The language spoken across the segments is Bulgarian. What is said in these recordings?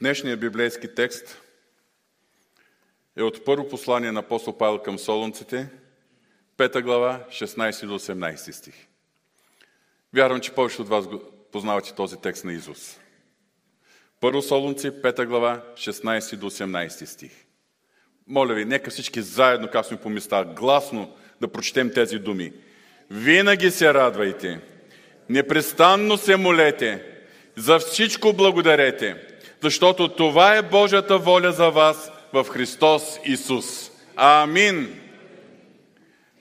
Днешният библейски текст е от първо послание на апостол Павел към Солунците, 5 глава, 16 до 18 стих. Вярвам, че повече от вас познавате този текст на Изус. Първо Солунци, 5 глава, 16 до 18 стих. Моля ви, нека всички заедно, както сме по места, гласно да прочетем тези думи. Винаги се радвайте, непрестанно се молете, за всичко благодарете, защото това е Божията воля за вас в Христос Исус. Амин!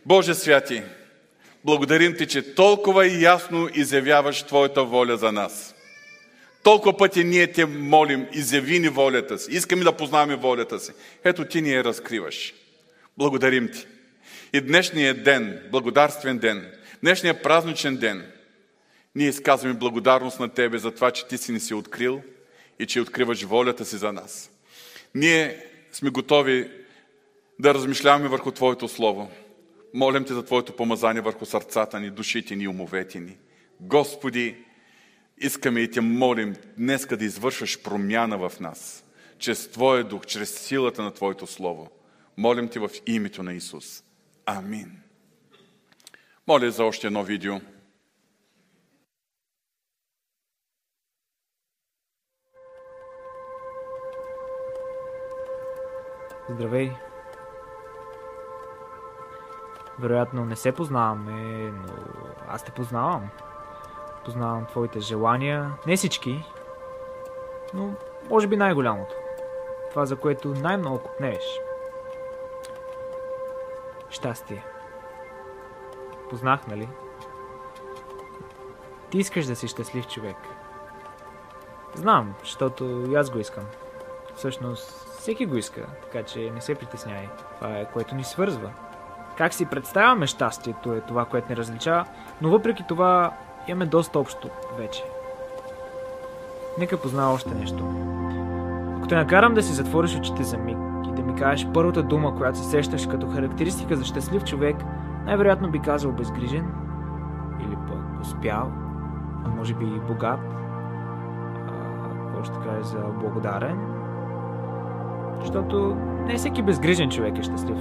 Боже святи, благодарим Ти, че толкова ясно изявяваш Твоята воля за нас. Толкова пъти ние Те молим, изяви ни волята си. Искаме да познаваме волята си. Ето Ти ни я разкриваш. Благодарим Ти. И днешния ден, благодарствен ден, днешния празничен ден, ние изказваме благодарност на Тебе за това, че Ти си ни си открил и че откриваш волята си за нас. Ние сме готови да размишляваме върху Твоето Слово. Молим Те за Твоето помазание върху сърцата ни, душите ни, умовете ни. Господи, искаме и Те молим днеска да извършваш промяна в нас, чрез Твоя дух, чрез силата на Твоето Слово. Молим Те в името на Исус. Амин. Моля за още едно видео. Здравей! Вероятно не се познаваме, но аз те познавам. Познавам твоите желания, не всички, но може би най-голямото. Това, за което най-много купнееш. Щастие. Познах, нали? Ти искаш да си щастлив човек. Знам, защото и аз го искам. Всъщност, всеки го иска, така че не се притеснявай. Това е което ни свързва. Как си представяме щастието е това, което ни различава, но въпреки това имаме доста общо вече. Нека познава още нещо. Ако те накарам да си затвориш очите за миг и да ми кажеш първата дума, която се сещаш като характеристика за щастлив човек, най-вероятно би казал безгрижен или пък успял, а може би и богат. А, какво ще кажеш за благодарен? Защото не всеки безгрижен човек е щастлив.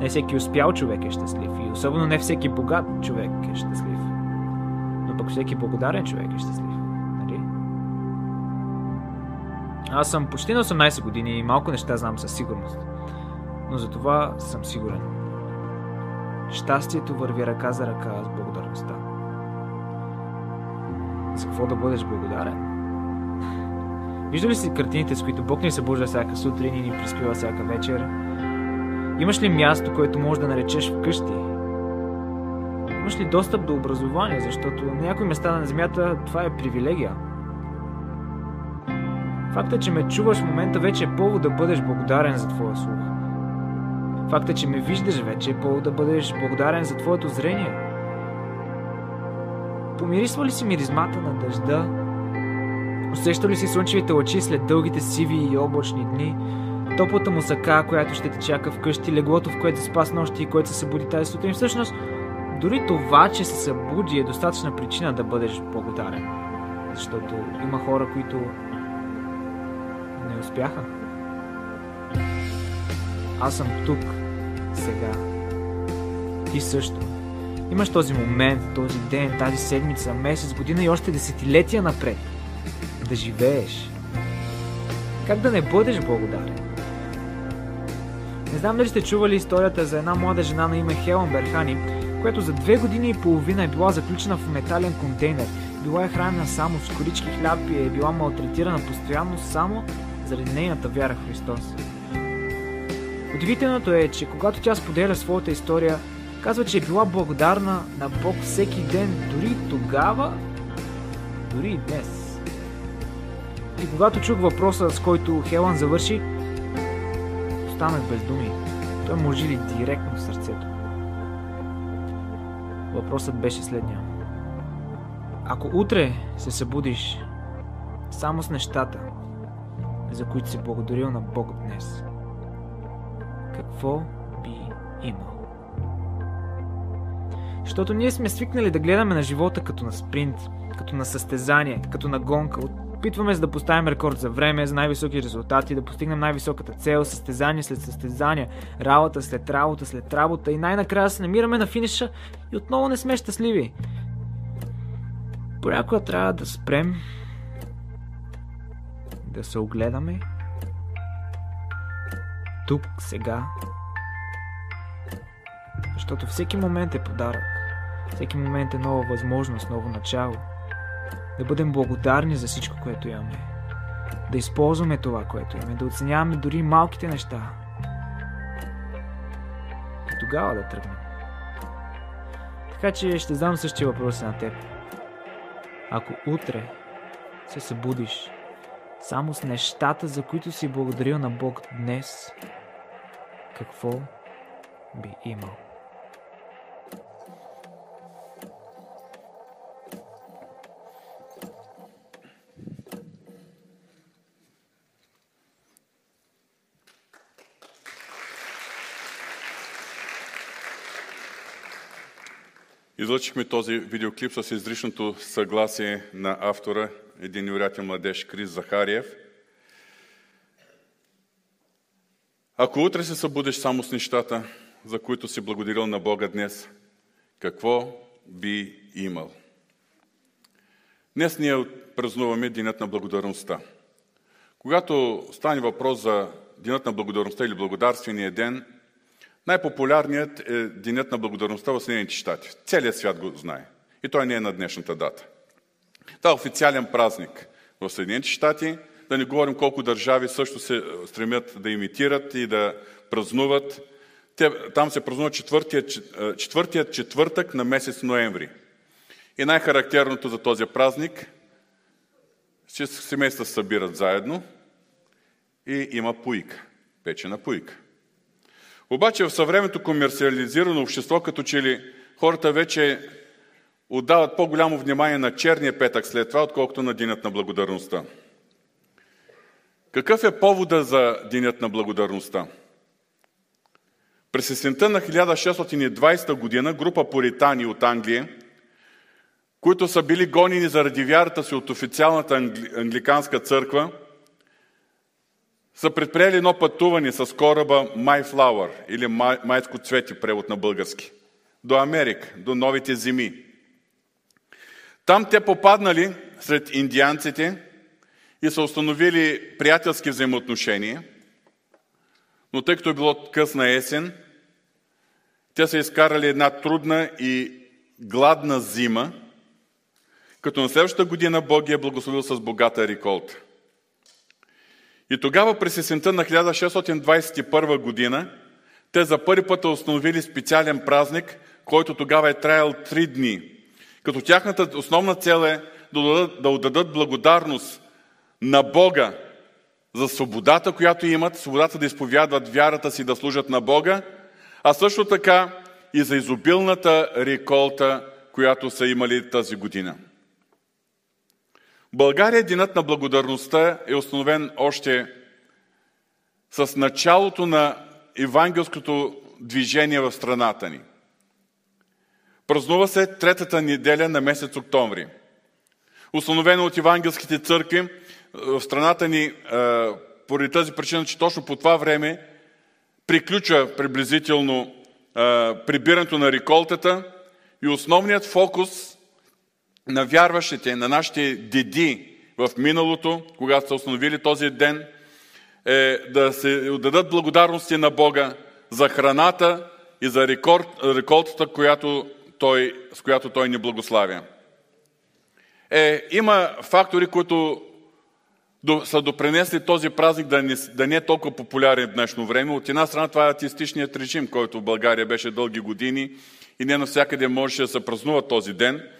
Не всеки успял човек е щастлив. И особено не всеки богат човек е щастлив. Но пък всеки благодарен човек е щастлив. Нали? Аз съм почти на 18 години и малко неща знам със сигурност. Но за това съм сигурен. Щастието върви ръка за ръка с благодарността. За какво да бъдеш благодарен? Вижда ли си картините, с които Бог ни събужда всяка сутрин и ни приспива всяка вечер? Имаш ли място, което можеш да наречеш вкъщи? Имаш ли достъп до образование, защото на някои места на земята това е привилегия? Факта, че ме чуваш в момента вече е повод да бъдеш благодарен за твоя слух. Факта, че ме виждаш вече е повод да бъдеш благодарен за твоето зрение. Помирисва ли си миризмата на дъжда Усеща ли си слънчевите лъчи след дългите сиви и облачни дни? Топлата мусака, която ще те чака вкъщи, леглото, в което спа с нощи и което се събуди тази сутрин. Всъщност, дори това, че се събуди е достатъчна причина да бъдеш благодарен. Защото има хора, които не успяха. Аз съм тук, сега. Ти също. Имаш този момент, този ден, тази седмица, месец, година и още десетилетия напред – да живееш. Как да не бъдеш благодарен? Не знам дали сте чували историята за една млада жена на име Хелън Берхани, която за две години и половина е била заключена в метален контейнер, била е хранена само с корички хляб и е била малтретирана постоянно само заради нейната вяра в Христос. Удивителното е, че когато тя споделя своята история, казва, че е била благодарна на Бог всеки ден, дори тогава, дори и днес. И когато чух въпроса, с който Хелън завърши, останах без думи. Той му жили директно в сърцето. Въпросът беше следния. Ако утре се събудиш само с нещата, за които си благодарил на Бог днес, какво би имал? Защото ние сме свикнали да гледаме на живота като на спринт, като на състезание, като на гонка. От опитваме за да поставим рекорд за време, за най-високи резултати, да постигнем най-високата цел, състезание след състезание, работа след работа след работа и най-накрая се намираме на финиша и отново не сме щастливи. Понякога трябва да спрем, да се огледаме тук, сега. Защото всеки момент е подарък. Всеки момент е нова възможност, ново начало. Да бъдем благодарни за всичко, което имаме. Да използваме това, което имаме. Да оценяваме дори малките неща. И тогава да тръгнем. Така че ще задам същия въпрос на теб. Ако утре се събудиш само с нещата, за които си благодарил на Бог днес, какво би имал? Излъчихме този видеоклип с изричното съгласие на автора, един невероятен младеж Крис Захариев. Ако утре се събудеш само с нещата, за които си благодарил на Бога днес, какво би имал? Днес ние празнуваме Денят на благодарността. Когато стане въпрос за Денят на благодарността или Благодарствения ден, най-популярният е Денят на благодарността в Съединените щати. Целият свят го знае. И той не е на днешната дата. Това е официален празник в Съединените щати. Да не говорим колко държави също се стремят да имитират и да празнуват. Те, там се празнува четвъртият, четвъртият четвъртък на месец ноември. И най-характерното за този празник, че семейства се събират заедно и има пуйка, печена пуйка. Обаче в съвременното комерциализирано общество, като че ли хората вече отдават по-голямо внимание на черния петък след това, отколкото на Денят на благодарността. Какъв е повода за Денят на благодарността? През есента на 1620 година група поритани от Англия, които са били гонени заради вярата си от официалната англиканска църква, са предприели едно пътуване с кораба Mayflower или майско цвети, превод на български, до Америка, до новите земи. Там те попаднали сред индианците и са установили приятелски взаимоотношения, но тъй като е било късна есен, те са изкарали една трудна и гладна зима, като на следващата година Бог ги е благословил с богата реколта. И тогава през есента на 1621 година те за първи път установили специален празник, който тогава е траял три дни. Като тяхната основна цел е да отдадат, да отдадат благодарност на Бога за свободата, която имат, свободата да изповядват вярата си, да служат на Бога, а също така и за изобилната реколта, която са имали тази година. България Денът на благодарността е установен още с началото на евангелското движение в страната ни. Празнува се третата неделя на месец октомври. Установено от евангелските църкви в страната ни, поради тази причина, че точно по това време приключва приблизително прибирането на реколтата и основният фокус на вярващите, на нашите деди в миналото, когато са установили този ден, е да се отдадат благодарности на Бога за храната и за рекорд, реколтата, която той, с която Той ни благославя. Е, има фактори, които са допренесли този празник да не, да не е толкова популярен в днешно време. От една страна това е атеистичният режим, който в България беше дълги години и не навсякъде можеше да се празнува този ден –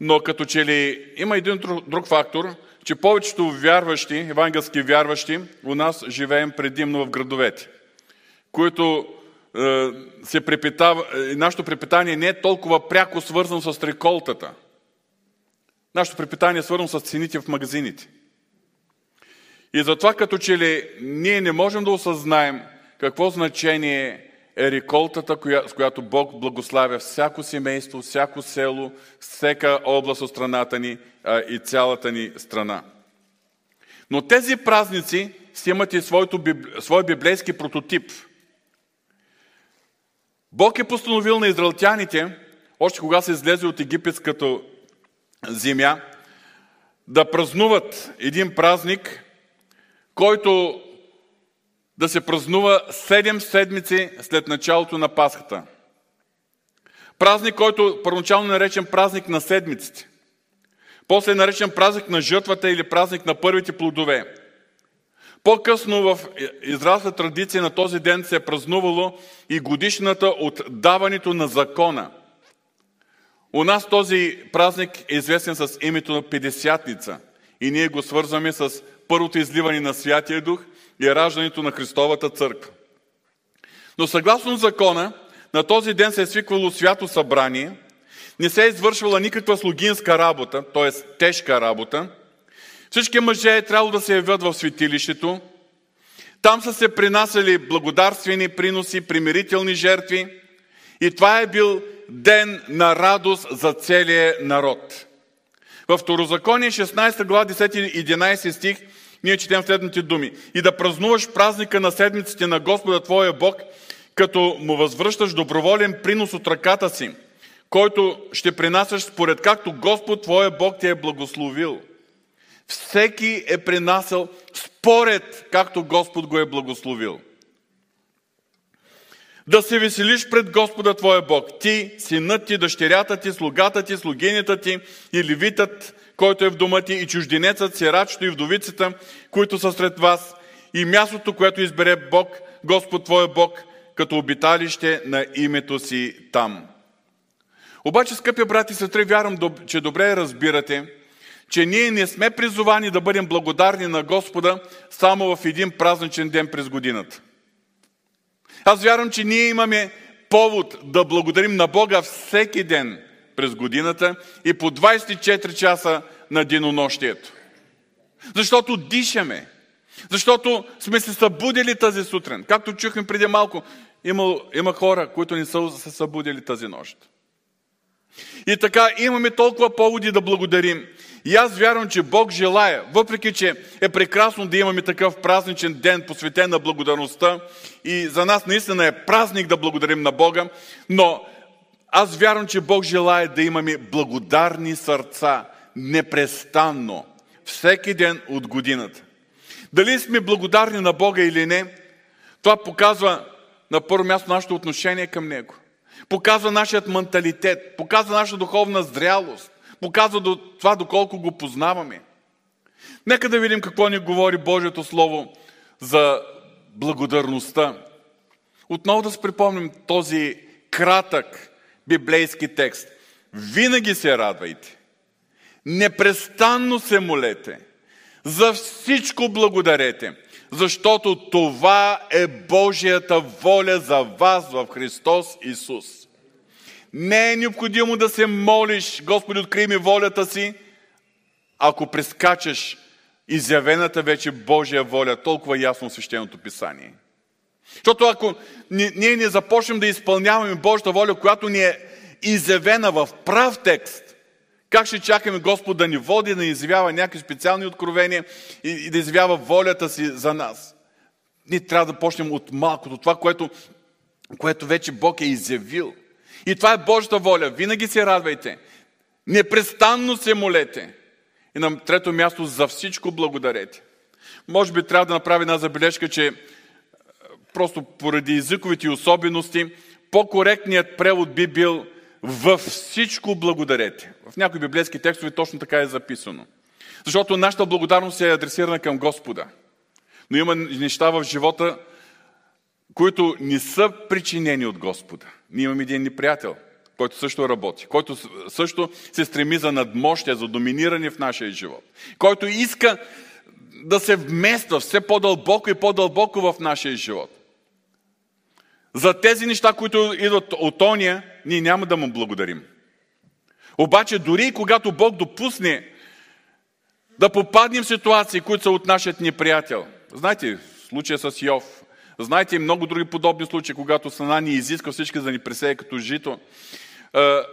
но като че ли има един друг, фактор, че повечето вярващи, евангелски вярващи, у нас живеем предимно в градовете, които е, се препитава, е, нашето препитание не е толкова пряко свързано с реколтата. Нашето препитание е свързано с цените в магазините. И затова като че ли ние не можем да осъзнаем какво значение е реколтата, с която Бог благославя всяко семейство, всяко село, всяка област от страната ни и цялата ни страна. Но тези празници си имат и своето, свой библейски прототип. Бог е постановил на израелтяните, още кога се излезе от египетската земя, да празнуват един празник, който да се празнува 7 седмици след началото на Пасхата. Празник, който първоначално е наречен празник на седмиците. После е наречен празник на жътвата или празник на първите плодове. По-късно в израелска традиция на този ден се е празнувало и годишната от даването на закона. У нас този празник е известен с името на Педесятница и ние го свързваме с първото изливане на Святия Дух и раждането на Христовата църква. Но съгласно закона, на този ден се е свиквало свято събрание, не се е извършвала никаква слугинска работа, т.е. тежка работа. Всички мъже е трябвало да се явят в светилището. Там са се принасяли благодарствени приноси, примирителни жертви. И това е бил ден на радост за целия народ. В Второзаконие 16 глава 10 и 11 стих ние четем следните думи. И да празнуваш празника на седмиците на Господа Твоя Бог, като му възвръщаш доброволен принос от ръката си, който ще принасяш според както Господ Твоя Бог ти е благословил. Всеки е принасял според както Господ го е благословил. Да се веселиш пред Господа Твоя Бог. Ти, синът ти, дъщерята ти, слугата ти, слугинята ти и левитът, който е в дома ти, и чужденецът, сирачето и вдовицата, които са сред вас, и мястото, което избере Бог, Господ Твоя Бог, като обиталище на името си там. Обаче, скъпи брати и сестри, вярвам, че добре разбирате, че ние не сме призовани да бъдем благодарни на Господа само в един празничен ден през годината. Аз вярвам, че ние имаме повод да благодарим на Бога всеки ден през годината и по 24 часа на денонощието. Защото дишаме. Защото сме се събудили тази сутрин. Както чухме преди малко, има, има хора, които не са се събудили тази нощ. И така имаме толкова поводи да благодарим. И аз вярвам, че Бог желая, въпреки че е прекрасно да имаме такъв празничен ден, посветен на благодарността, и за нас наистина е празник да благодарим на Бога, но аз вярвам, че Бог желая да имаме благодарни сърца непрестанно, всеки ден от годината. Дали сме благодарни на Бога или не, това показва на първо място нашето отношение към Него. Показва нашият менталитет, показва нашата духовна зрялост, показва до това доколко го познаваме. Нека да видим какво ни говори Божието Слово за благодарността. Отново да се припомним този кратък библейски текст. Винаги се радвайте. Непрестанно се молете. За всичко благодарете защото това е Божията воля за вас в Христос Исус. Не е необходимо да се молиш, Господи, открий ми волята си, ако прескачаш изявената вече Божия воля, толкова ясно в свещеното писание. Защото ако ние не започнем да изпълняваме Божията воля, която ни е изявена в прав текст, как ще чакаме Господ да ни води, да ни изявява някакви специални откровения и, и да изявява волята си за нас? Ние трябва да почнем от малкото, това, което, което вече Бог е изявил. И това е Божията воля. Винаги се радвайте. Непрестанно се молете. И на трето място за всичко благодарете. Може би трябва да направя една забележка, че просто поради езиковите особености, по-коректният превод би бил във всичко благодарете. В някои библейски текстове точно така е записано. Защото нашата благодарност е адресирана към Господа. Но има неща в живота, които не са причинени от Господа. Ние имаме един неприятел, който също работи, който също се стреми за надмощие, за доминиране в нашия живот, който иска да се вмества все по-дълбоко и по-дълбоко в нашия живот. За тези неща, които идват от ония, ние няма да му благодарим. Обаче дори и когато Бог допусне да попаднем в ситуации, които са от нашият неприятел. Знаете, случая с Йов. Знаете и много други подобни случаи, когато Сана ни изиска всички да ни пресее като жито.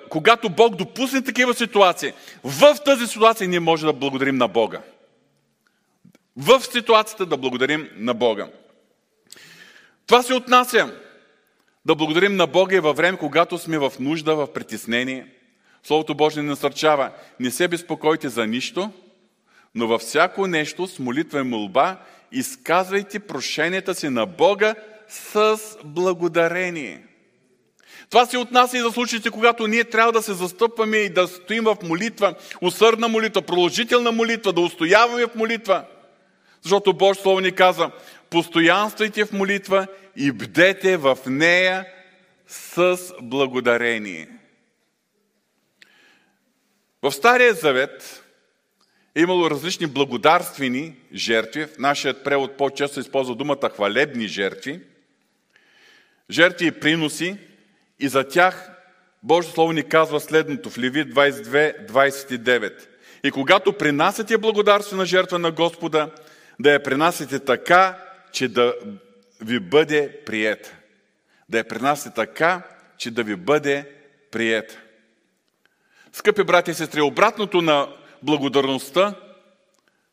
Когато Бог допусне такива ситуации, в тази ситуация ние може да благодарим на Бога. В ситуацията да благодарим на Бога. Това се отнася да благодарим на Бога и във време, когато сме в нужда, в притеснение. Словото Божие ни насърчава. Не се безпокойте за нищо, но във всяко нещо с молитва и молба изказвайте прошенията си на Бога с благодарение. Това се отнася и за случаите, когато ние трябва да се застъпваме и да стоим в молитва, усърдна молитва, продължителна молитва, да устояваме в молитва. Защото Божие Слово ни каза, постоянствайте в молитва и бдете в нея с благодарение. В Стария Завет е имало различни благодарствени жертви. В нашия превод по-често използва думата хвалебни жертви. Жертви и приноси. И за тях Божието Слово ни казва следното в Левит 22-29. И когато принасяте благодарствена жертва на Господа, да я принасяте така, че да ви бъде приета. Да я принасяте така, че да ви бъде приета. Скъпи брати и сестри, обратното на благодарността,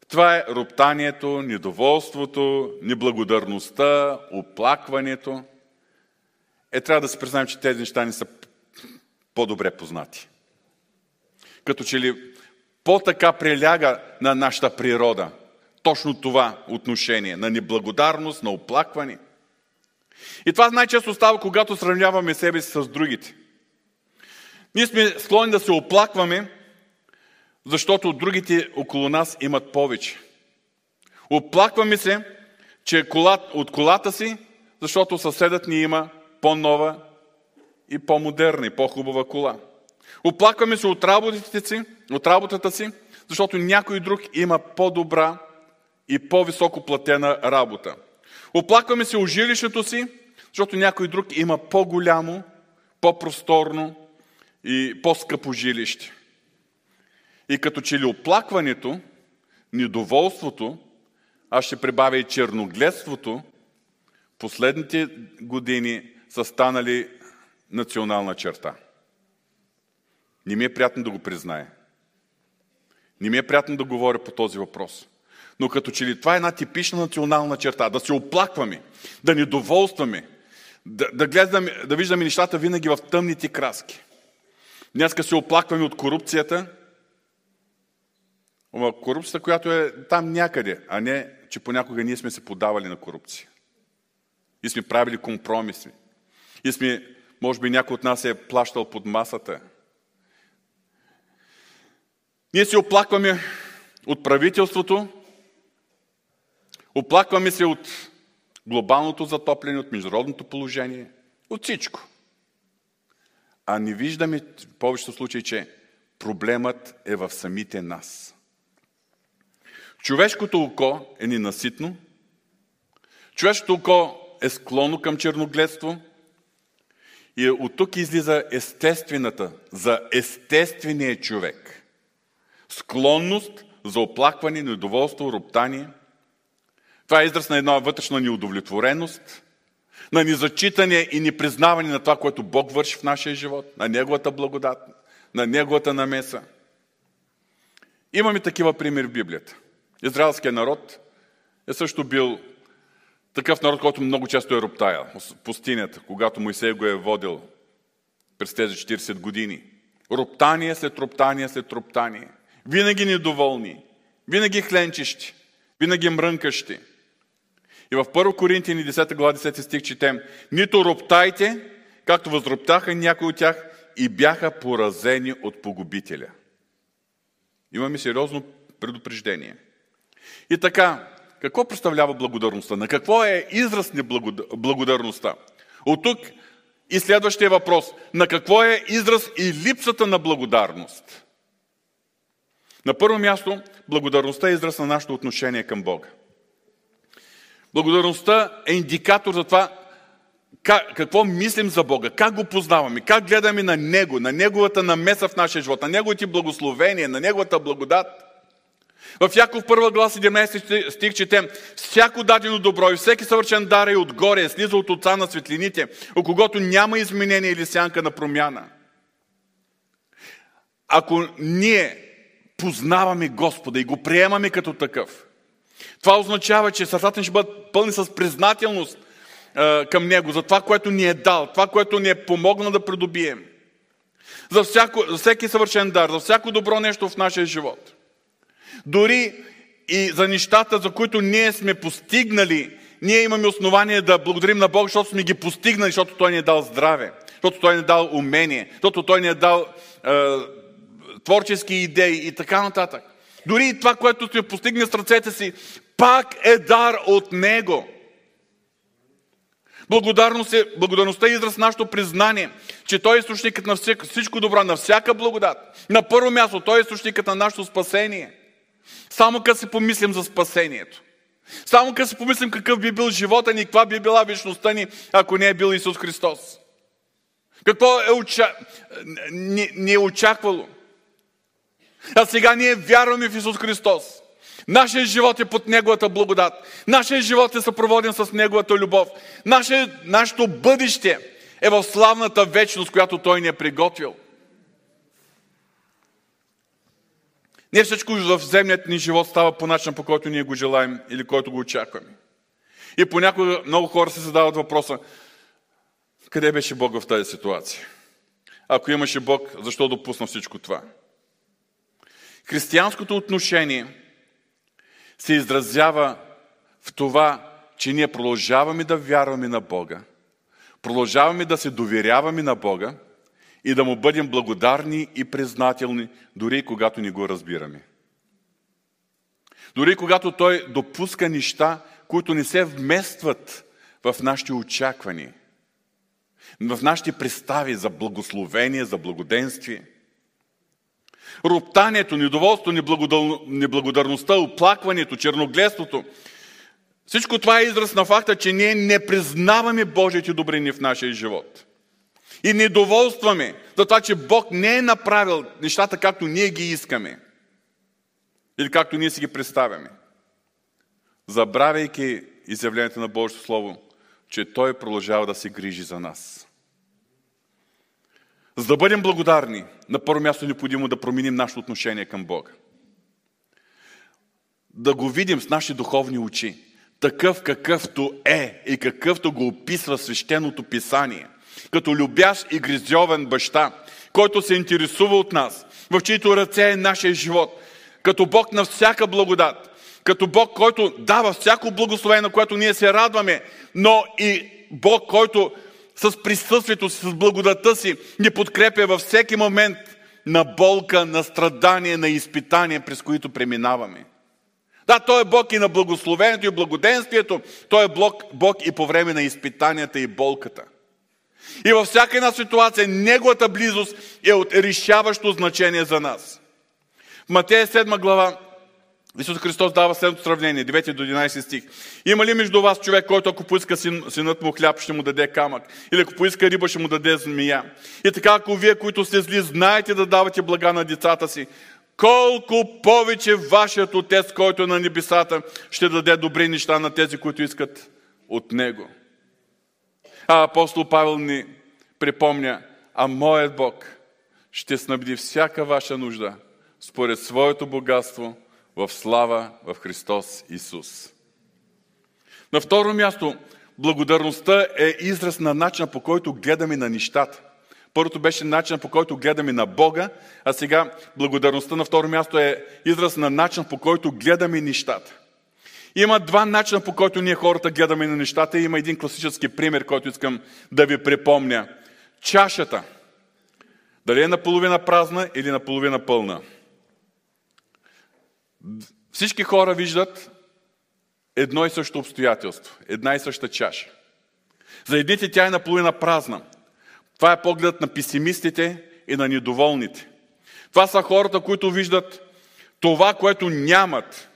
това е роптанието, недоволството, неблагодарността, оплакването. Е, трябва да се признаем, че тези неща не са по-добре познати. Като че ли по-така приляга на нашата природа точно това отношение на неблагодарност, на оплакване. И това най-често става, когато сравняваме себе си с другите. Ние сме склонни да се оплакваме, защото другите около нас имат повече. Оплакваме се, че от колата си, защото съседът ни има по-нова и по-модерна и по-хубава кола. Оплакваме се от работите си, от работата си, защото някой друг има по-добра и по-високо платена работа. Оплакваме се от жилището си, защото някой друг има по-голямо, по-просторно и по-скъпо жилище. И като че ли оплакването, недоволството, аз ще прибавя и черногледството, последните години са станали национална черта. Не ми е приятно да го призная. Не ми е приятно да говоря по този въпрос. Но като че ли това е една типична национална черта, да се оплакваме, да недоволстваме, да, да, гледаме, да виждаме нещата винаги в тъмните краски. Днеска се оплакваме от корупцията, корупцията, която е там някъде, а не, че понякога ние сме се подавали на корупция. И сме правили компромиси. И сме, може би някой от нас е плащал под масата. Ние се оплакваме от правителството, оплакваме се от глобалното затопляне, от международното положение, от всичко. А не виждаме в повечето случаи, че проблемът е в самите нас. Човешкото око е ненаситно, човешкото око е склонно към черногледство и от тук излиза естествената, за естествения човек. Склонност за оплакване, недоволство, роптание. Това е израз на една вътрешна неудовлетвореност, на незачитане и непризнаване на това, което Бог върши в нашия живот, на Неговата благодат, на Неговата намеса. Имаме такива примери в Библията. Израелският народ е също бил такъв народ, който много често е роптаял. Пустинята, когато Моисей го е водил през тези 40 години. Роптание след роптание след роптание. Винаги недоволни, винаги хленчещи, винаги мрънкащи. И в 1 Коринтияни 10 глава 10 стих четем Нито роптайте, както възроптаха някои от тях и бяха поразени от погубителя. Имаме сериозно предупреждение – и така, какво представлява благодарността? На какво е израз благодарността? От тук и следващия въпрос. На какво е израз и липсата на благодарност? На първо място, благодарността е израз на нашето отношение към Бога. Благодарността е индикатор за това как, какво мислим за Бога, как го познаваме, как гледаме на Него, на Неговата намеса в нашия живот, на Неговите благословения, на Неговата благодат – в Яков 1 глава 17 стих четем Всяко дадено добро и всеки съвършен дар е отгоре, слиза от отца на светлините, у когото няма изменение или сянка на промяна. Ако ние познаваме Господа и го приемаме като такъв, Това означава, че сърцата ни ще бъдат пълни с признателност а, към Него за това, което ни е дал, това, което ни е помогнал да придобием. За, всяко, за всеки съвършен дар, за всяко добро нещо в нашия живот. Дори и за нещата, за които ние сме постигнали, ние имаме основание да благодарим на Бог, защото сме ги постигнали, защото Той ни е дал здраве, защото Той ни е дал умение, защото Той ни е дал е, творчески идеи и така нататък. Дори и това, което сме постигнали с ръцете си, пак е дар от Него. Благодарност е, благодарността е израз нашето признание, че Той е източникът на всичко добро, на всяка благодат. На първо място, Той е източникът на нашето спасение. Само като си помислим за спасението. Само като си помислим какъв би бил живота ни, каква би била вечността ни, ако не е бил Исус Христос. Какво е оча... ни, ни е очаквало? А сега ние вярваме в Исус Христос. Нашия живот е под Неговата благодат. Нашия живот е съпроводен с Неговата любов. Наше, нашето бъдеще е в славната вечност, която Той ни е приготвил. Не всичко в земният ни живот става по начин, по който ние го желаем или който го очакваме. И понякога много хора се задават въпроса, къде беше Бог в тази ситуация? Ако имаше Бог, защо допусна всичко това? Християнското отношение се изразява в това, че ние продължаваме да вярваме на Бога, продължаваме да се доверяваме на Бога и да му бъдем благодарни и признателни, дори когато не го разбираме. Дори когато Той допуска неща, които не се вместват в нашите очаквания, в нашите представи за благословение, за благоденствие. Роптанието, недоволството, неблагодарността, оплакването, черногледството, всичко това е израз на факта, че ние не признаваме Божиите добрини в нашия живот – и недоволстваме за това, че Бог не е направил нещата както ние ги искаме. Или както ние си ги представяме. Забравяйки изявлението на Божието Слово, че Той продължава да се грижи за нас. За да бъдем благодарни, на първо място е необходимо да променим нашето отношение към Бога. Да го видим с нашите духовни очи, такъв какъвто е и какъвто го описва свещеното писание – като любящ и гризьовен баща, който се интересува от нас, в чието ръце е нашия живот, като Бог на всяка благодат, като Бог, който дава всяко благословение, на което ние се радваме, но и Бог, който с присъствието си, с благодата си ни подкрепя във всеки момент на болка, на страдание, на изпитание, през които преминаваме. Да, Той е Бог и на благословението и благоденствието. Той е Бог, Бог и по време на изпитанията и болката. И във всяка една ситуация Неговата близост е от решаващо значение за нас. В Матея 7 глава Исус Христос дава следното сравнение, 9 до 11 стих. Има ли между вас човек, който ако поиска син, синът му хляб, ще му даде камък? Или ако поиска риба, ще му даде змия? И така, ако вие, които сте зли, знаете да давате блага на децата си, колко повече вашият Отец, който е на небесата, ще даде добри неща на тези, които искат от Него. А апостол Павел ни припомня, а моят Бог ще снабди всяка ваша нужда според своето богатство в слава в Христос Исус. На второ място, благодарността е израз на начина по който гледаме на нещата. Първото беше начина по който гледаме на Бога, а сега благодарността на второ място е израз на начин по който гледаме нещата. Има два начина, по който ние хората гледаме на нещата. Има един класически пример, който искам да ви припомня. Чашата. Дали е наполовина празна или наполовина пълна? Всички хора виждат едно и също обстоятелство, една и съща чаша. За едните тя е наполовина празна. Това е погледът на песимистите и на недоволните. Това са хората, които виждат това, което нямат,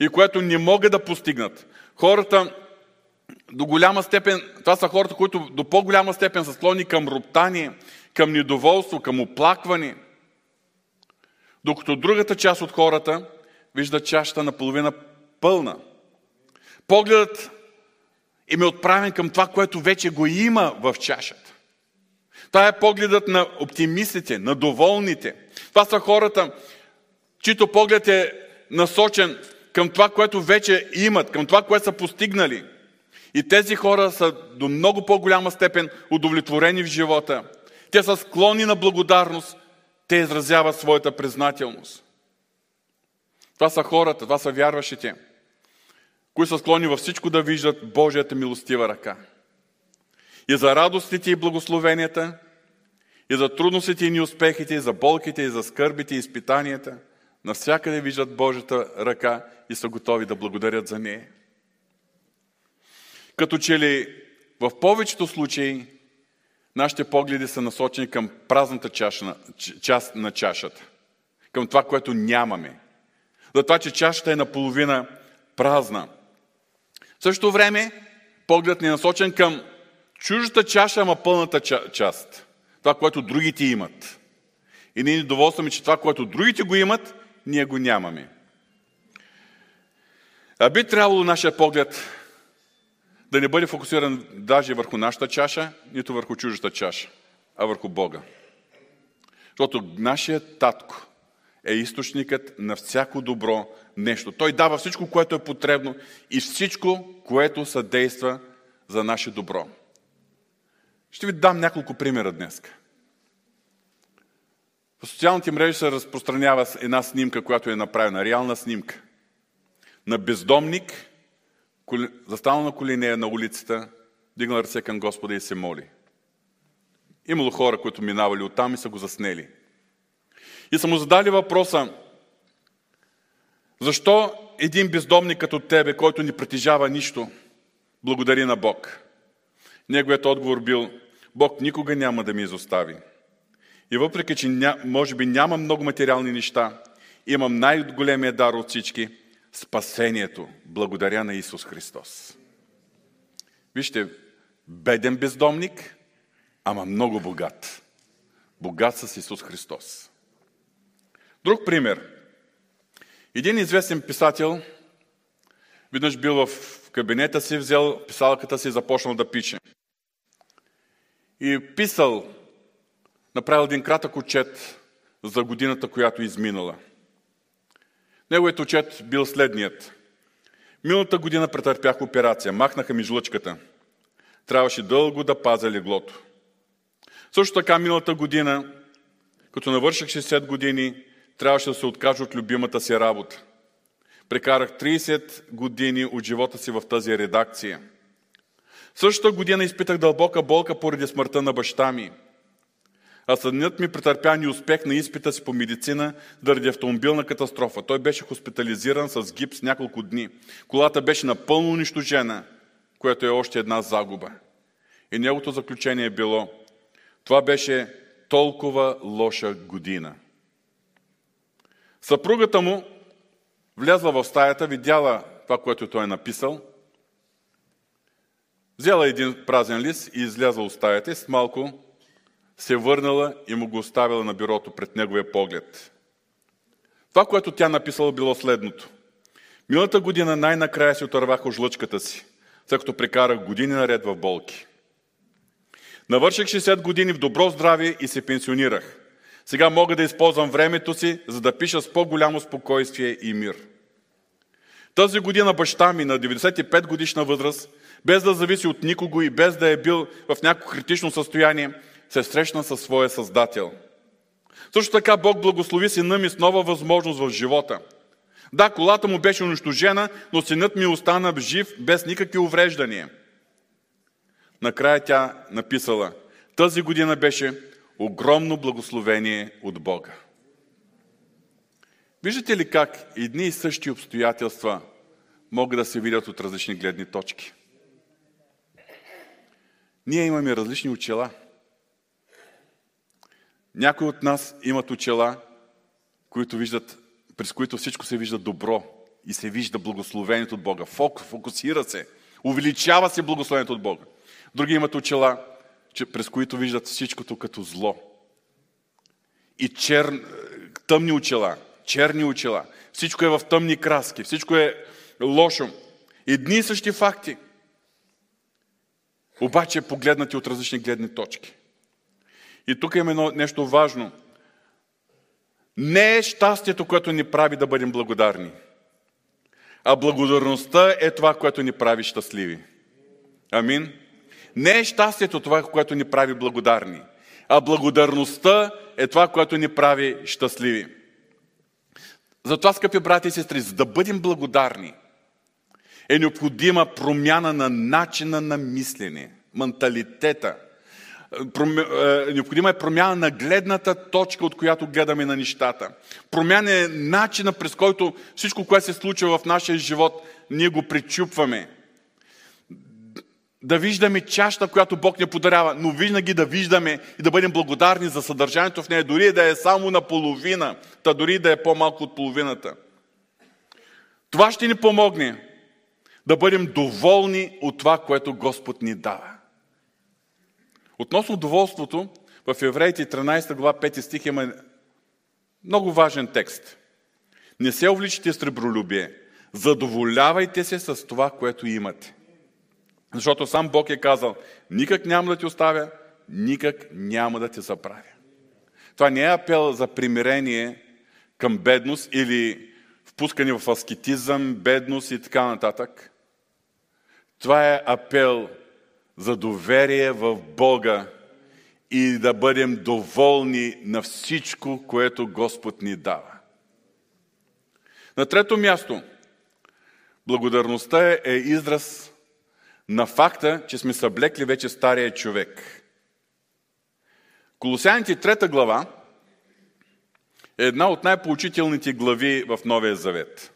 и което не могат да постигнат. Хората до голяма степен, това са хората, които до по-голяма степен са склонни към роптание, към недоволство, към оплакване. Докато другата част от хората вижда чашата наполовина пълна. Погледът им е отправен към това, което вече го има в чашата. Това е погледът на оптимистите, на доволните. Това са хората, чието поглед е насочен към това, което вече имат, към това, което са постигнали. И тези хора са до много по-голяма степен удовлетворени в живота. Те са склонни на благодарност. Те изразяват своята признателност. Това са хората, това са вярващите, които са склонни във всичко да виждат Божията милостива ръка. И за радостите и благословенията, и за трудностите и неуспехите, и за болките, и за скърбите и изпитанията, навсякъде виждат Божията ръка и са готови да благодарят за нея. Като че ли в повечето случаи нашите погледи са насочени към празната част на чашата, към това, което нямаме. За това, че чашата е наполовина празна. В същото време, погледът ни е насочен към чуждата чаша, ама пълната част. Това, което другите имат. И ние доволстваме, че това, което другите го имат, ние го нямаме. А би трябвало нашия поглед да не бъде фокусиран даже върху нашата чаша, нито върху чуждата чаша, а върху Бога. Защото нашия татко е източникът на всяко добро нещо. Той дава всичко, което е потребно и всичко, което съдейства за наше добро. Ще ви дам няколко примера днес. В социалните мрежи се разпространява една снимка, която е направена, реална снимка. На бездомник, застанал на коленея на улицата, дигнал ръце към Господа и се моли. Имало хора, които минавали оттам и са го заснели. И са му задали въпроса, защо един бездомник като тебе, който не притежава нищо, благодари на Бог? Неговият отговор бил, Бог никога няма да ми изостави. И въпреки, че ня, може би няма много материални неща, имам най-големия дар от всички – спасението, благодаря на Исус Христос. Вижте, беден бездомник, ама много богат. Богат с Исус Христос. Друг пример. Един известен писател, веднъж бил в кабинета си, взел писалката си и започнал да пише. И писал направил един кратък отчет за годината, която е изминала. Неговият отчет бил следният. Миналата година претърпях операция, махнаха ми жлъчката. Трябваше дълго да пазя леглото. Също така миналата година, като навърших 60 години, трябваше да се откажа от любимата си работа. Прекарах 30 години от живота си в тази редакция. Същата година изпитах дълбока болка поради смъртта на баща ми – а съднят ми претърпя неуспех на изпита си по медицина заради автомобилна катастрофа. Той беше хоспитализиран с гипс няколко дни. Колата беше напълно унищожена, което е още една загуба. И неговото заключение е било, това беше толкова лоша година. Съпругата му влязла в стаята, видяла това, което той е написал, взела един празен лист и излязла от стаята и с малко се върнала и му го оставила на бюрото пред неговия поглед. Това, което тя написала, било следното. Миналата година най-накрая си отървах ожлъчката си, след като прекарах години наред в болки. Навърших 60 години в добро здраве и се пенсионирах. Сега мога да използвам времето си, за да пиша с по-голямо спокойствие и мир. Тази година баща ми на 95 годишна възраст, без да зависи от никого и без да е бил в някакво критично състояние, се срещна със своя Създател. Също така Бог благослови сина ми с нова възможност в живота. Да, колата му беше унищожена, но синът ми остана жив без никакви увреждания. Накрая тя написала, тази година беше огромно благословение от Бога. Виждате ли как едни и същи обстоятелства могат да се видят от различни гледни точки? Ние имаме различни очела – някои от нас имат очела, които виждат, през които всичко се вижда добро и се вижда благословението от Бога. Фокусира се, увеличава се благословението от Бога. Други имат очела, през които виждат всичкото като зло. И чер... тъмни очела, черни очела. Всичко е в тъмни краски, всичко е лошо. Едни и същи факти. Обаче погледнати от различни гледни точки. И тук има едно нещо важно. Не е щастието, което ни прави да бъдем благодарни, А благодарността е това, което ни прави щастливи. Амин. Не е щастието това, което ни прави благодарни, а благодарността е това, което ни прави щастливи. Затова, скъпи брати и сестри, за да бъдем благодарни, е необходима промяна на начина на мислене, менталитета. Е, необходима е промяна на гледната точка, от която гледаме на нещата. Промяна е начина, през който всичко, което се случва в нашия живот, ние го пречупваме да виждаме чашата, която Бог ни подарява, но винаги да виждаме и да бъдем благодарни за съдържанието в нея, дори да е само на половина, та дори да е по-малко от половината. Това ще ни помогне да бъдем доволни от това, което Господ ни дава. Относно доволството, в Евреите 13 глава 5 стих има много важен текст. Не се увличайте с ребролюбие, задоволявайте се с това, което имате. Защото сам Бог е казал, никак няма да ти оставя, никак няма да те забравя. Това не е апел за примирение към бедност или впускане в аскетизъм, бедност и така нататък. Това е апел за доверие в Бога и да бъдем доволни на всичко, което Господ ни дава. На трето място, благодарността е израз на факта, че сме съблекли вече стария човек. Колосяните трета глава е една от най-поучителните глави в Новия Завет.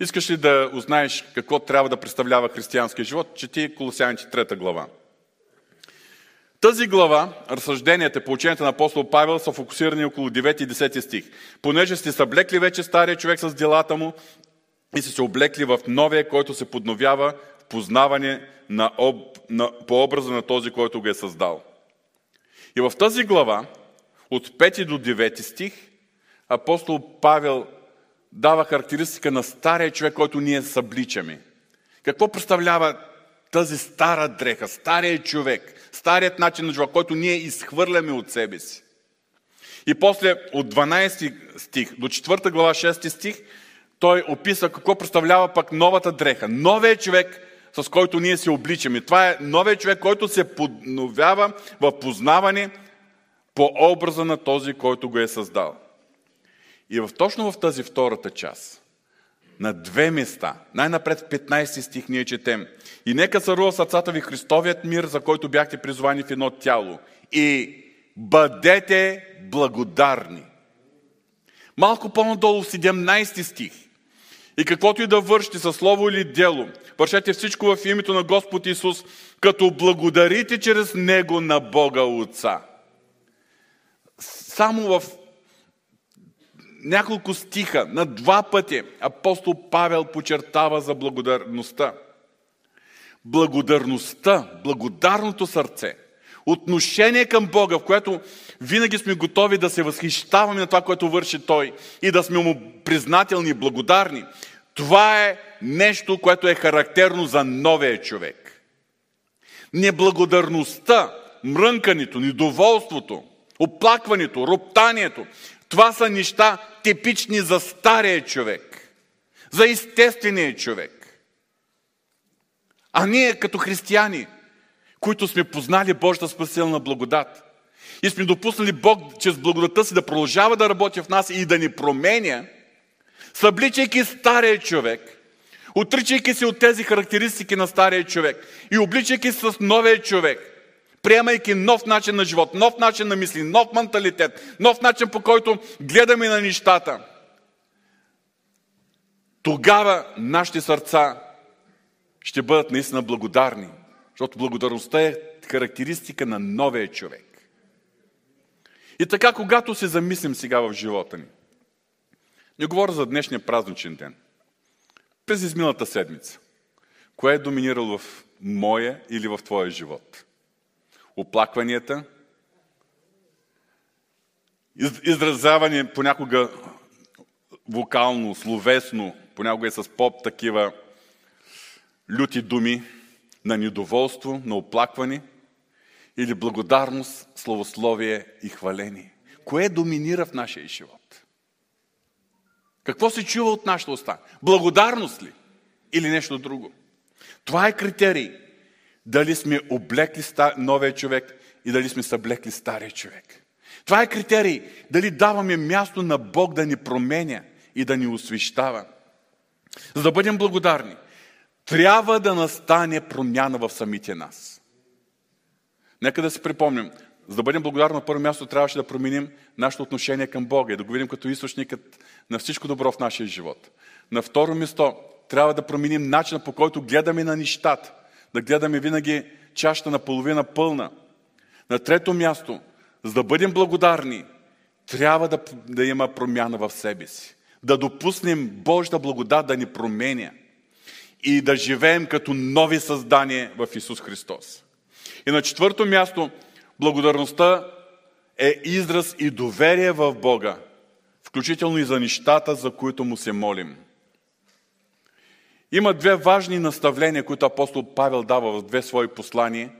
Искаш ли да узнаеш какво трябва да представлява християнския живот? Чети Колосяните трета глава. Тази глава, разсъжденията, поученията на апостол Павел са фокусирани около 9 и 10 стих. Понеже сте съблекли вече стария човек с делата му и сте се облекли в новия, който се подновява познаване на об, на, по образа на този, който го е създал. И в тази глава, от 5 до 9 стих, апостол Павел дава характеристика на стария човек, който ние събличаме. Какво представлява тази стара дреха, стария човек, старият начин на живота, който ние изхвърляме от себе си. И после от 12 стих до 4 глава 6 стих, той описва какво представлява пък новата дреха. Новият човек, с който ние се обличаме. Това е новият човек, който се подновява в познаване по образа на този, който го е създал. И в, точно в тази втората част, на две места, най-напред в 15 стих ние четем И нека царува сърцата ви Христовият мир, за който бяхте призвани в едно тяло. И бъдете благодарни. Малко по-надолу в 17 стих. И каквото и да вършите със слово или дело, Вършете всичко в името на Господ Исус, като благодарите чрез Него на Бога Отца. Само в няколко стиха, на два пъти, апостол Павел почертава за благодарността. Благодарността, благодарното сърце, отношение към Бога, в което винаги сме готови да се възхищаваме на това, което върши Той и да сме му признателни благодарни. Това е нещо, което е характерно за новия човек. Неблагодарността, мрънкането, недоволството, оплакването, роптанието, това са неща типични за стария човек, за естествения човек. А ние като християни, които сме познали Божията спасителна благодат и сме допуснали Бог чрез благодата си да продължава да работи в нас и да ни променя, събличайки стария човек – отричайки се от тези характеристики на стария човек и обличайки се с новия човек, приемайки нов начин на живот, нов начин на мисли, нов менталитет, нов начин по който гледаме на нещата, тогава нашите сърца ще бъдат наистина благодарни, защото благодарността е характеристика на новия човек. И така, когато се замислим сега в живота ни, не говоря за днешния празничен ден – през изминалата седмица, кое е доминирало в моя или в твоя живот? Оплакванията, изразяване понякога вокално, словесно, понякога е с поп такива люти думи на недоволство, на оплакване или благодарност, славословие и хваление. Кое доминира в нашия живот? Какво се чува от нашата уста? Благодарност ли? Или нещо друго? Това е критерий. Дали сме облекли новия човек и дали сме съблекли стария човек. Това е критерий. Дали даваме място на Бог да ни променя и да ни освещава. За да бъдем благодарни, трябва да настане промяна в самите нас. Нека да си припомним, за да бъдем благодарни на първо място, трябваше да променим нашето отношение към Бога и да го видим като източникът на всичко добро в нашия живот. На второ място, трябва да променим начина по който гледаме на нещата. Да гледаме винаги чашата на половина пълна. На трето място, за да бъдем благодарни, трябва да, да има промяна в себе си. Да допуснем Божията благодат да ни променя и да живеем като нови създания в Исус Христос. И на четвърто място, благодарността е израз и доверие в Бога, включително и за нещата, за които му се молим. Има две важни наставления, които апостол Павел дава в две свои послания,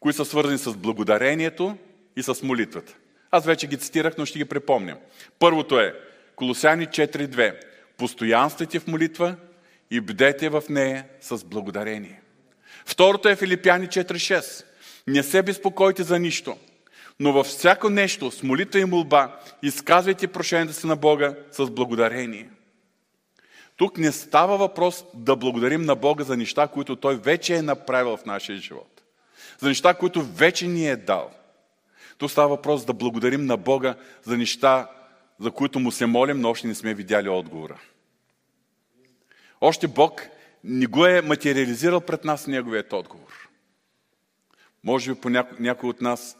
които са свързани с благодарението и с молитвата. Аз вече ги цитирах, но ще ги припомням. Първото е Колосяни 4.2. Постоянствайте в молитва и бдете в нея с благодарение. Второто е Филипяни 4.6. Не се безпокойте за нищо, но във всяко нещо с молитва и молба изказвайте прошението си на Бога с благодарение. Тук не става въпрос да благодарим на Бога за неща, които Той вече е направил в нашия живот. За неща, които вече ни е дал. Тук става въпрос да благодарим на Бога за неща, за които му се молим, но още не сме видяли отговора. Още Бог не го е материализирал пред нас неговият отговор. Може би по няко, някой от нас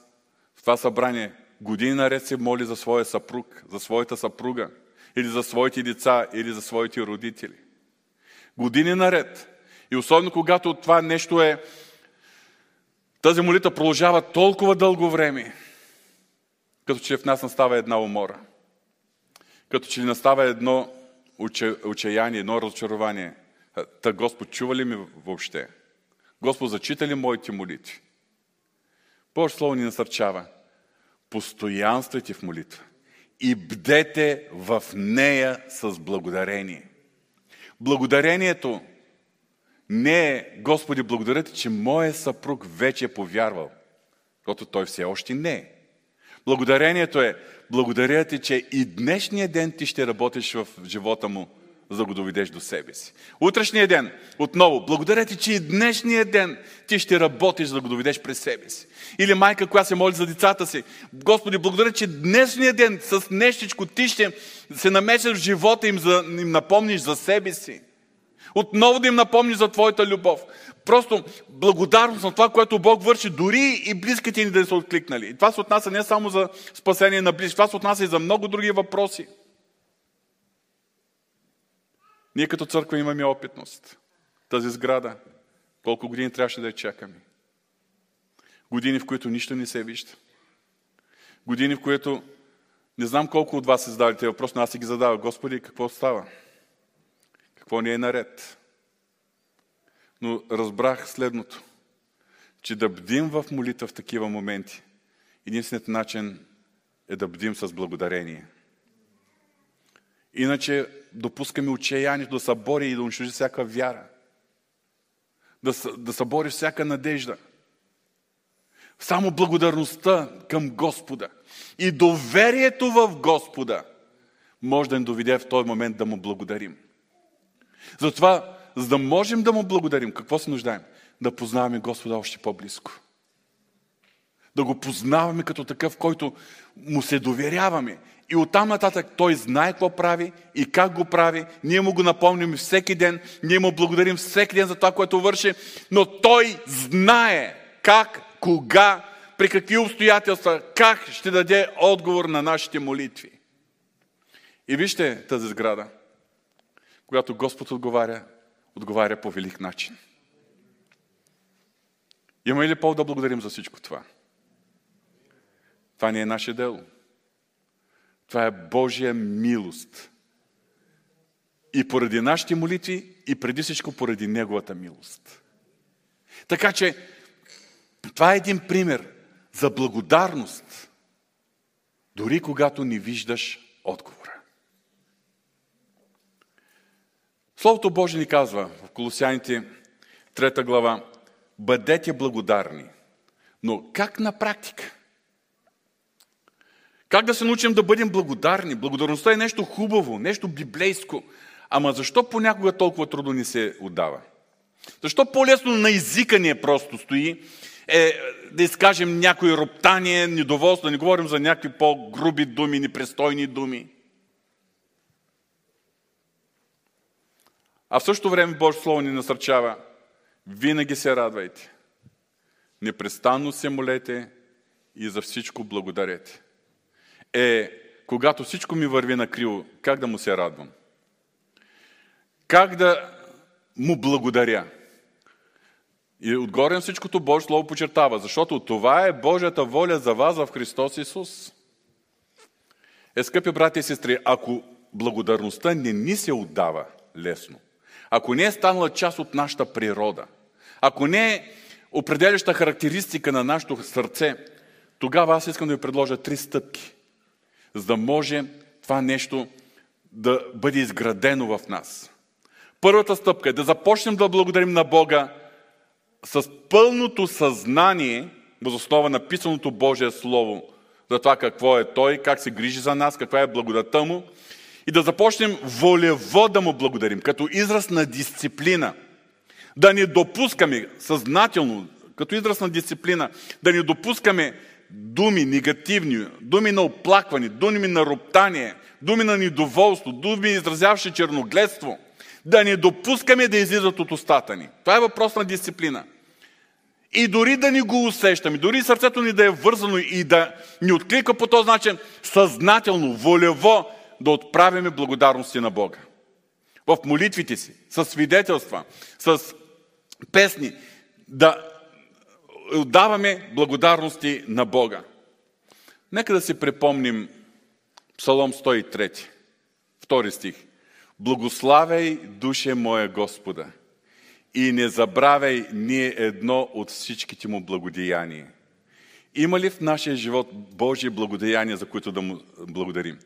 в това събрание години наред се моли за своя съпруг, за своята съпруга, или за своите деца, или за своите родители. Години наред. И особено когато това нещо е тази молитва продължава толкова дълго време, като че в нас настава една умора. Като че ли настава едно отчаяние, едно разочарование. Та Господ чува ли ми въобще? Господ зачита ли моите молитви? Божие Слово ни насърчава. Постоянствайте в молитва и бдете в нея с благодарение. Благодарението не е, Господи, благодаря ти, че моят съпруг вече е повярвал, защото той все още не е. Благодарението е, благодаря ти, че и днешния ден ти ще работиш в живота му, за да го доведеш до себе си. Утрешния ден, отново, благодаря ти, че и днешния ден ти ще работиш, за да го доведеш през себе си. Или майка, която се моли за децата си. Господи, благодаря, че днешния ден с нещичко ти ще се намесиш в живота им, за им напомниш за себе си. Отново да им напомниш за Твоята любов. Просто благодарност на това, което Бог върши, дори и близките ни да са откликнали. И това се отнася не само за спасение на близки, това се отнася и за много други въпроси. Ние като църква имаме опитност. Тази сграда, колко години трябваше да я чакаме. Години, в които нищо не се вижда. Години, в които не знам колко от вас се задали тези но аз си ги задава. Господи, какво става? Какво ни е наред? Но разбрах следното, че да бдим в молитва в такива моменти, единственият начин е да бдим с благодарение. Иначе допускаме отчаянието да събори и да унищожи всяка вяра. Да, да събори всяка надежда. Само благодарността към Господа и доверието в Господа може да ни доведе в този момент да му благодарим. Затова, за да можем да му благодарим, какво се нуждаем? Да познаваме Господа още по-близко. Да го познаваме като такъв, който му се доверяваме. И оттам нататък той знае какво прави и как го прави. Ние му го напомним всеки ден. Ние му благодарим всеки ден за това, което върши. Но той знае как, кога, при какви обстоятелства, как ще даде отговор на нашите молитви. И вижте тази сграда когато Господ отговаря, отговаря по велик начин. Има ли пол да благодарим за всичко това? Това не е наше дело. Това е Божия милост. И поради нашите молитви, и преди всичко поради Неговата милост. Така че, това е един пример за благодарност, дори когато не виждаш отговора. Словото Божие ни казва в Колосяните 3 глава, бъдете благодарни. Но как на практика? Как да се научим да бъдем благодарни? Благодарността е нещо хубаво, нещо библейско. Ама защо понякога толкова трудно ни се отдава? Защо по-лесно на езика ни е просто стои е да изкажем някои роптание, недоволство, да не говорим за някакви по-груби думи, непристойни думи. А в същото време Божие Слово ни насърчава винаги се радвайте. Непрестанно се молете и за всичко благодарете. Е, когато всичко ми върви на криво, как да му се радвам? Как да му благодаря? И отгоре на всичкото Божие Слово почертава, защото това е Божията воля за вас в Христос Исус. Е, скъпи брати и сестри, ако благодарността не ни се отдава лесно, ако не е станала част от нашата природа, ако не е определяща характеристика на нашето сърце, тогава аз искам да ви предложа три стъпки, за да може това нещо да бъде изградено в нас. Първата стъпка е да започнем да благодарим на Бога с пълното съзнание, възоснова на писаното Божие Слово, за това какво е Той, как се грижи за нас, каква е благодата Му, и да започнем волево да Му благодарим, като израз на дисциплина. Да не допускаме съзнателно, като израз на дисциплина, да не допускаме думи негативни, думи на оплакване, думи на роптание, думи на недоволство, думи изразяващи черногледство, да не допускаме да излизат от устата ни. Това е въпрос на дисциплина. И дори да ни го усещаме, дори сърцето ни да е вързано и да ни откликва по този начин, съзнателно, волево да отправяме благодарности на Бога. В молитвите си, с свидетелства, с песни, да отдаваме благодарности на Бога. Нека да си припомним Псалом 103, втори стих. Благославяй, душе моя Господа, и не забравяй ние едно от всичките му благодеяния. Има ли в нашия живот Божие благодеяния, за които да му благодарим?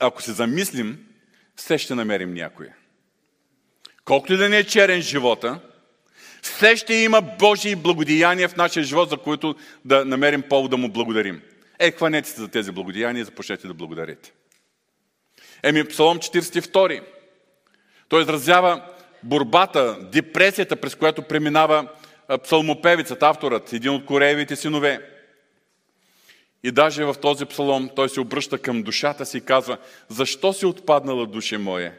Ако се замислим, все ще намерим някоя. Колкото и да не е черен живота, все ще има Божии благодеяния в нашия живот, за които да намерим повод да му благодарим. Е, хванете се за тези благодеяния и започнете да благодарите. Еми, Псалом 42. Той изразява борбата, депресията, през която преминава псалмопевицът, авторът, един от Кореевите синове. И даже в този псалом той се обръща към душата си и казва, защо си отпаднала, душе моя?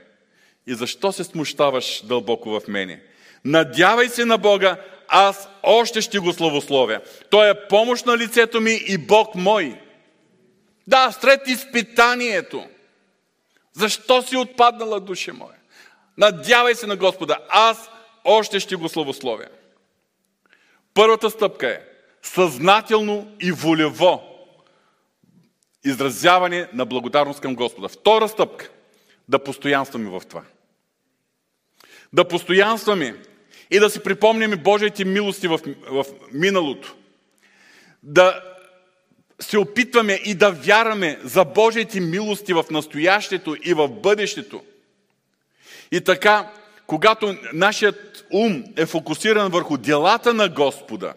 И защо се смущаваш дълбоко в мене? Надявай се на Бога, аз още ще го славословя. Той е помощ на лицето ми и Бог мой. Да, сред изпитанието. Защо си отпаднала, душе моя? Надявай се на Господа, аз още ще го славословя. Първата стъпка е съзнателно и волево изразяване на благодарност към Господа. Втора стъпка да постоянстваме в това. Да постоянстваме и да си припомним Божиите милости в, в миналото. Да се опитваме и да вярваме за Божиите милости в настоящето и в бъдещето. И така, когато нашият ум е фокусиран върху делата на Господа,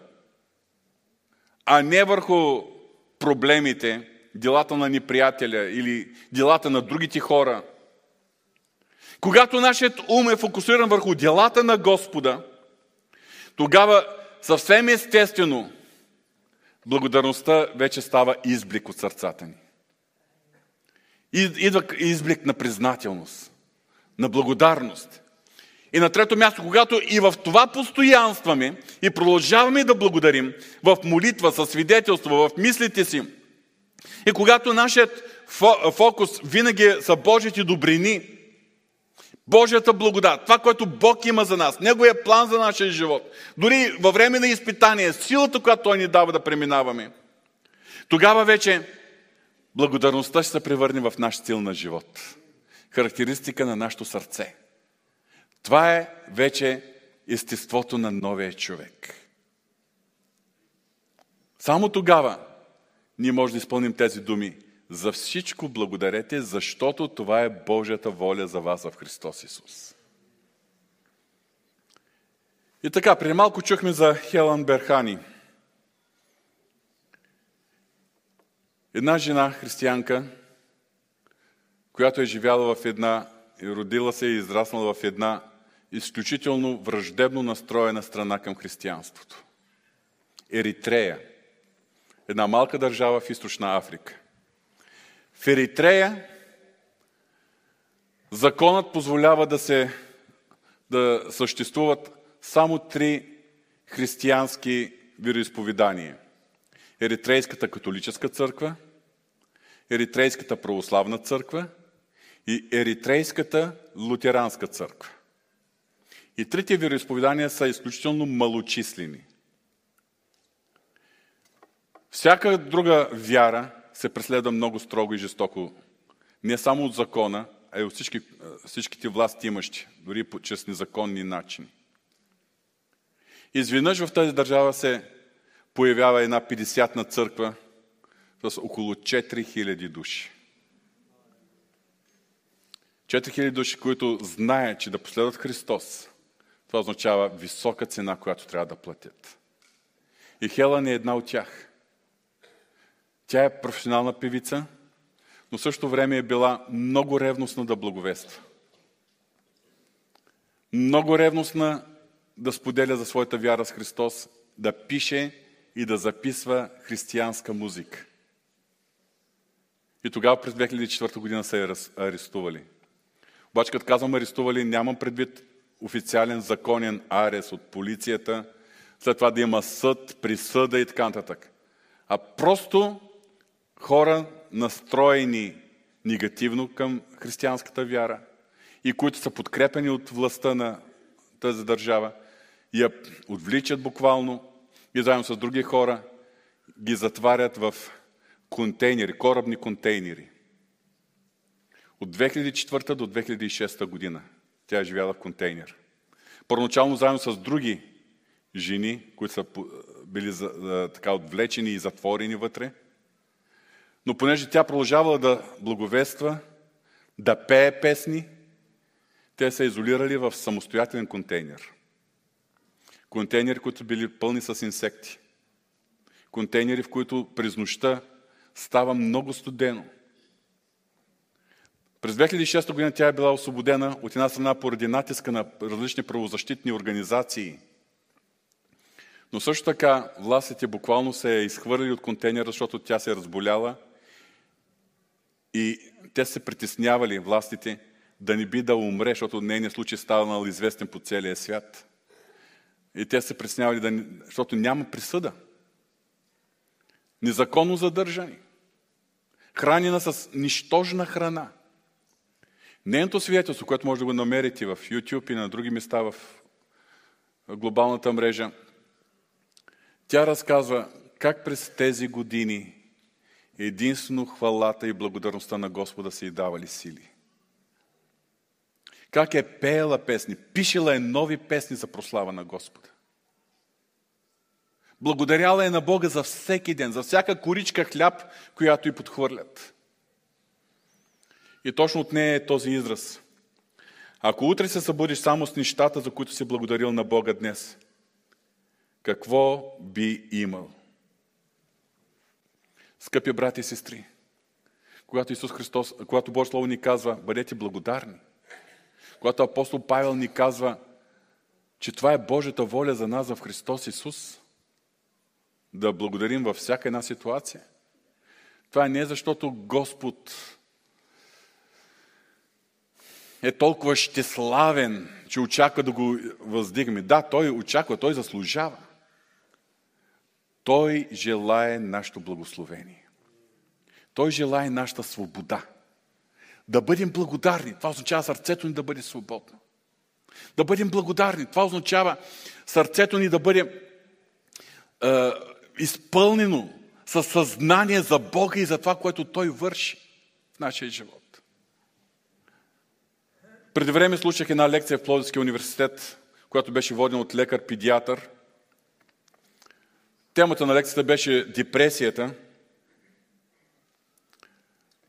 а не върху проблемите, делата на неприятеля или делата на другите хора, когато нашият ум е фокусиран върху делата на Господа, тогава съвсем естествено благодарността вече става изблик от сърцата ни. Идва изблик на признателност, на благодарност. И на трето място, когато и в това постоянстваме и продължаваме да благодарим в молитва, със свидетелство, в мислите си, и когато нашият фокус винаги е са Божите добрини, Божията благодат, това, което Бог има за нас, Неговия план за нашия живот, дори във време на изпитание, силата, която Той ни дава да преминаваме, тогава вече благодарността ще се превърне в наш стил на живот. Характеристика на нашето сърце. Това е вече естеството на новия човек. Само тогава ние можем да изпълним тези думи. За всичко благодарете, защото това е Божията воля за вас в Христос Исус. И така, преди малко чухме за Хелън Берхани. Една жена, християнка, която е живяла в една, родила се и израснала в една изключително враждебно настроена страна към християнството. Еритрея. Една малка държава в източна Африка. В Еритрея законът позволява да, се, да съществуват само три християнски вероисповедания. Еритрейската католическа църква, Еритрейската православна църква и Еритрейската лутеранска църква. И трите вероисповедания са изключително малочислени. Всяка друга вяра се преследва много строго и жестоко. Не само от закона, а и от всички, всичките власти имащи, дори чрез незаконни начини. Изведнъж в тази държава се появява една 50-на църква с около 4000 души. 4000 души, които знаят, че да последват Христос, това означава висока цена, която трябва да платят. И Хелън е една от тях. Тя е професионална певица, но също време е била много ревностна да благовества. Много ревностна да споделя за своята вяра с Христос, да пише и да записва християнска музика. И тогава през 2004 година са я арестували. Обаче, като казвам арестували, нямам предвид официален законен арест от полицията, след това да има съд, присъда и така нататък. А просто хора настроени негативно към християнската вяра и които са подкрепени от властта на тази държава, я отвличат буквално и заедно с други хора ги затварят в контейнери, корабни контейнери. От 2004 до 2006 година тя е живяла в контейнер. Първоначално заедно с други жени, които са били така отвлечени и затворени вътре. Но понеже тя продължавала да благовества, да пее песни, те са изолирали в самостоятелен контейнер. Контейнери, които били пълни с инсекти. Контейнери, в които през нощта става много студено. През 2006 година тя е била освободена от една страна поради натиска на различни правозащитни организации. Но също така властите буквално се е изхвърлили от контейнера, защото тя се е разболяла и те се притеснявали, властите, да не би да умре, защото нейният случай станал известен по целия свят. И те се притеснявали, да, защото няма присъда. Незаконно задържани. Хранена с нищожна храна. Нейното свидетелство, което може да го намерите в YouTube и на други места в глобалната мрежа, тя разказва как през тези години единствено хвалата и благодарността на Господа са й давали сили. Как е пеела песни, пишела е нови песни за прослава на Господа. Благодаряла е на Бога за всеки ден, за всяка коричка хляб, която й подхвърлят. И точно от нея е този израз. Ако утре се събудиш само с нещата, за които си благодарил на Бога днес, какво би имал? Скъпи брати и сестри, когато Исус Христос, когато Божие Слово ни казва, бъдете благодарни, когато апостол Павел ни казва, че това е Божията воля за нас в Христос Исус, да благодарим във всяка една ситуация. Това не е защото Господ е толкова щеславен, че очаква да го въздигаме. Да, той очаква, той заслужава. Той желае нашето благословение. Той желае нашата свобода. Да бъдем благодарни. Това означава сърцето ни да бъде свободно. Да бъдем благодарни. Това означава сърцето ни да бъде е, изпълнено със съзнание за Бога и за това, което Той върши в нашия живот. Преди време слушах една лекция в Плодивския университет, която беше водена от лекар-педиатър. Темата на лекцията беше депресията.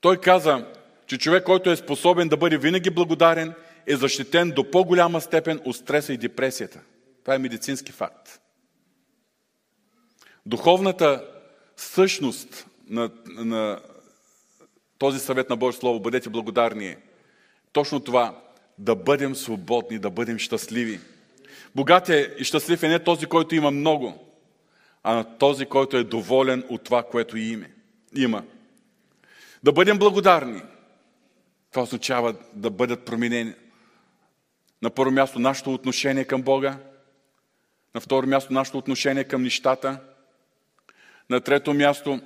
Той каза, че човек, който е способен да бъде винаги благодарен, е защитен до по-голяма степен от стреса и депресията. Това е медицински факт. Духовната същност на, на този съвет на Божие Слово, бъдете благодарни, точно това, да бъдем свободни, да бъдем щастливи. Богат е и щастлив е не този, който има много, а на този, който е доволен от това, което име, има. Да бъдем благодарни. Това означава да бъдат променени. На първо място нашето отношение към Бога, на второ място нашето отношение към нещата, на трето място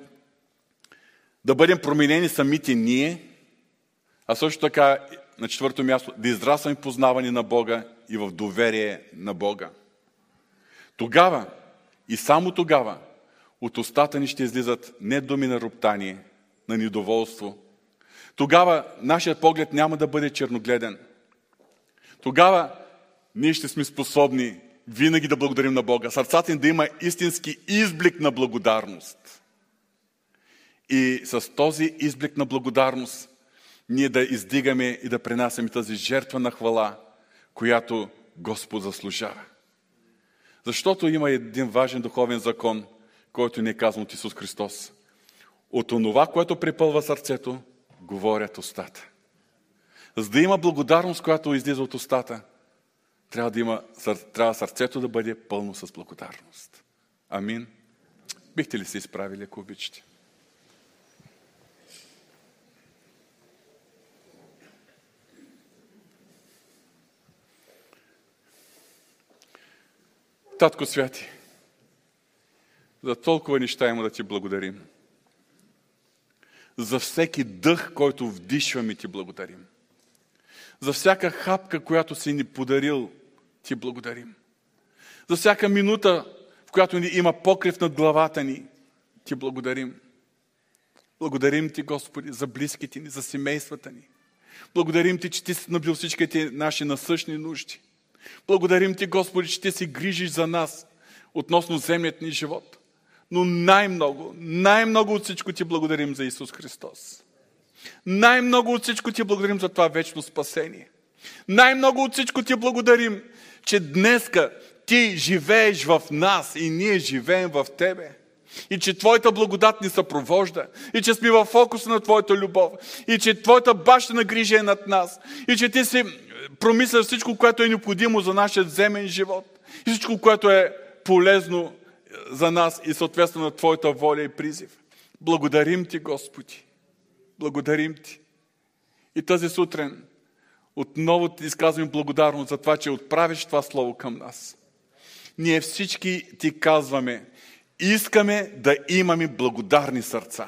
да бъдем променени самите ние, а също така на четвърто място да израстваме познаване на Бога и в доверие на Бога. Тогава и само тогава от устата ни ще излизат не думи на роптание, на недоволство. Тогава нашият поглед няма да бъде черногледен. Тогава ние ще сме способни винаги да благодарим на Бога. Сърцата ни да има истински изблик на благодарност. И с този изблик на благодарност ние да издигаме и да пренасяме тази жертва на хвала, която Господ заслужава. Защото има един важен духовен закон, който ни е казан от Исус Христос. От онова, което припълва сърцето, говорят устата. За да има благодарност, която излиза от устата, трябва да има, трябва сърцето да бъде пълно с благодарност. Амин. Бихте ли се изправили, ако обичате? Татко Святи, за толкова неща има да ти благодарим. За всеки дъх, който вдишваме, ти благодарим. За всяка хапка, която си ни подарил, ти благодарим. За всяка минута, в която ни има покрив над главата ни, ти благодарим. Благодарим ти, Господи, за близките ни, за семействата ни. Благодарим ти, че ти си набил всичките наши насъщни нужди. Благодарим ти, Господи, че ти си грижиш за нас относно земният ни живот. Но най-много, най-много от всичко ти благодарим за Исус Христос. Най-много от всичко ти благодарим за това вечно спасение. Най-много от всичко ти благодарим, че днеска ти живееш в нас и ние живеем в тебе. И че Твоята благодат ни съпровожда. И че сме в фокуса на Твоята любов. И че Твоята бащина грижа е над нас. И че Ти си промисля всичко, което е необходимо за нашия земен живот. И всичко, което е полезно за нас и съответства на Твоята воля и призив. Благодарим Ти, Господи. Благодарим Ти. И тази сутрин отново ти изказвам благодарност за това, че отправиш това слово към нас. Ние всички ти казваме, искаме да имаме благодарни сърца.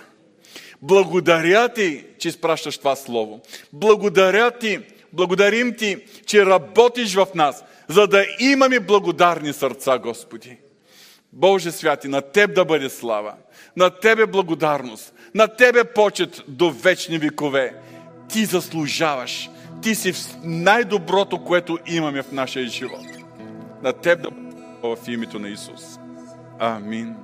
Благодаря ти, че изпращаш това слово. Благодаря ти, благодарим ти, че работиш в нас, за да имаме благодарни сърца, Господи. Боже святи, на Теб да бъде слава, на Тебе благодарност, на Тебе почет до вечни векове. Ти заслужаваш ти си най-доброто, което имаме в нашия живот. На теб да в името на Исус. Амин.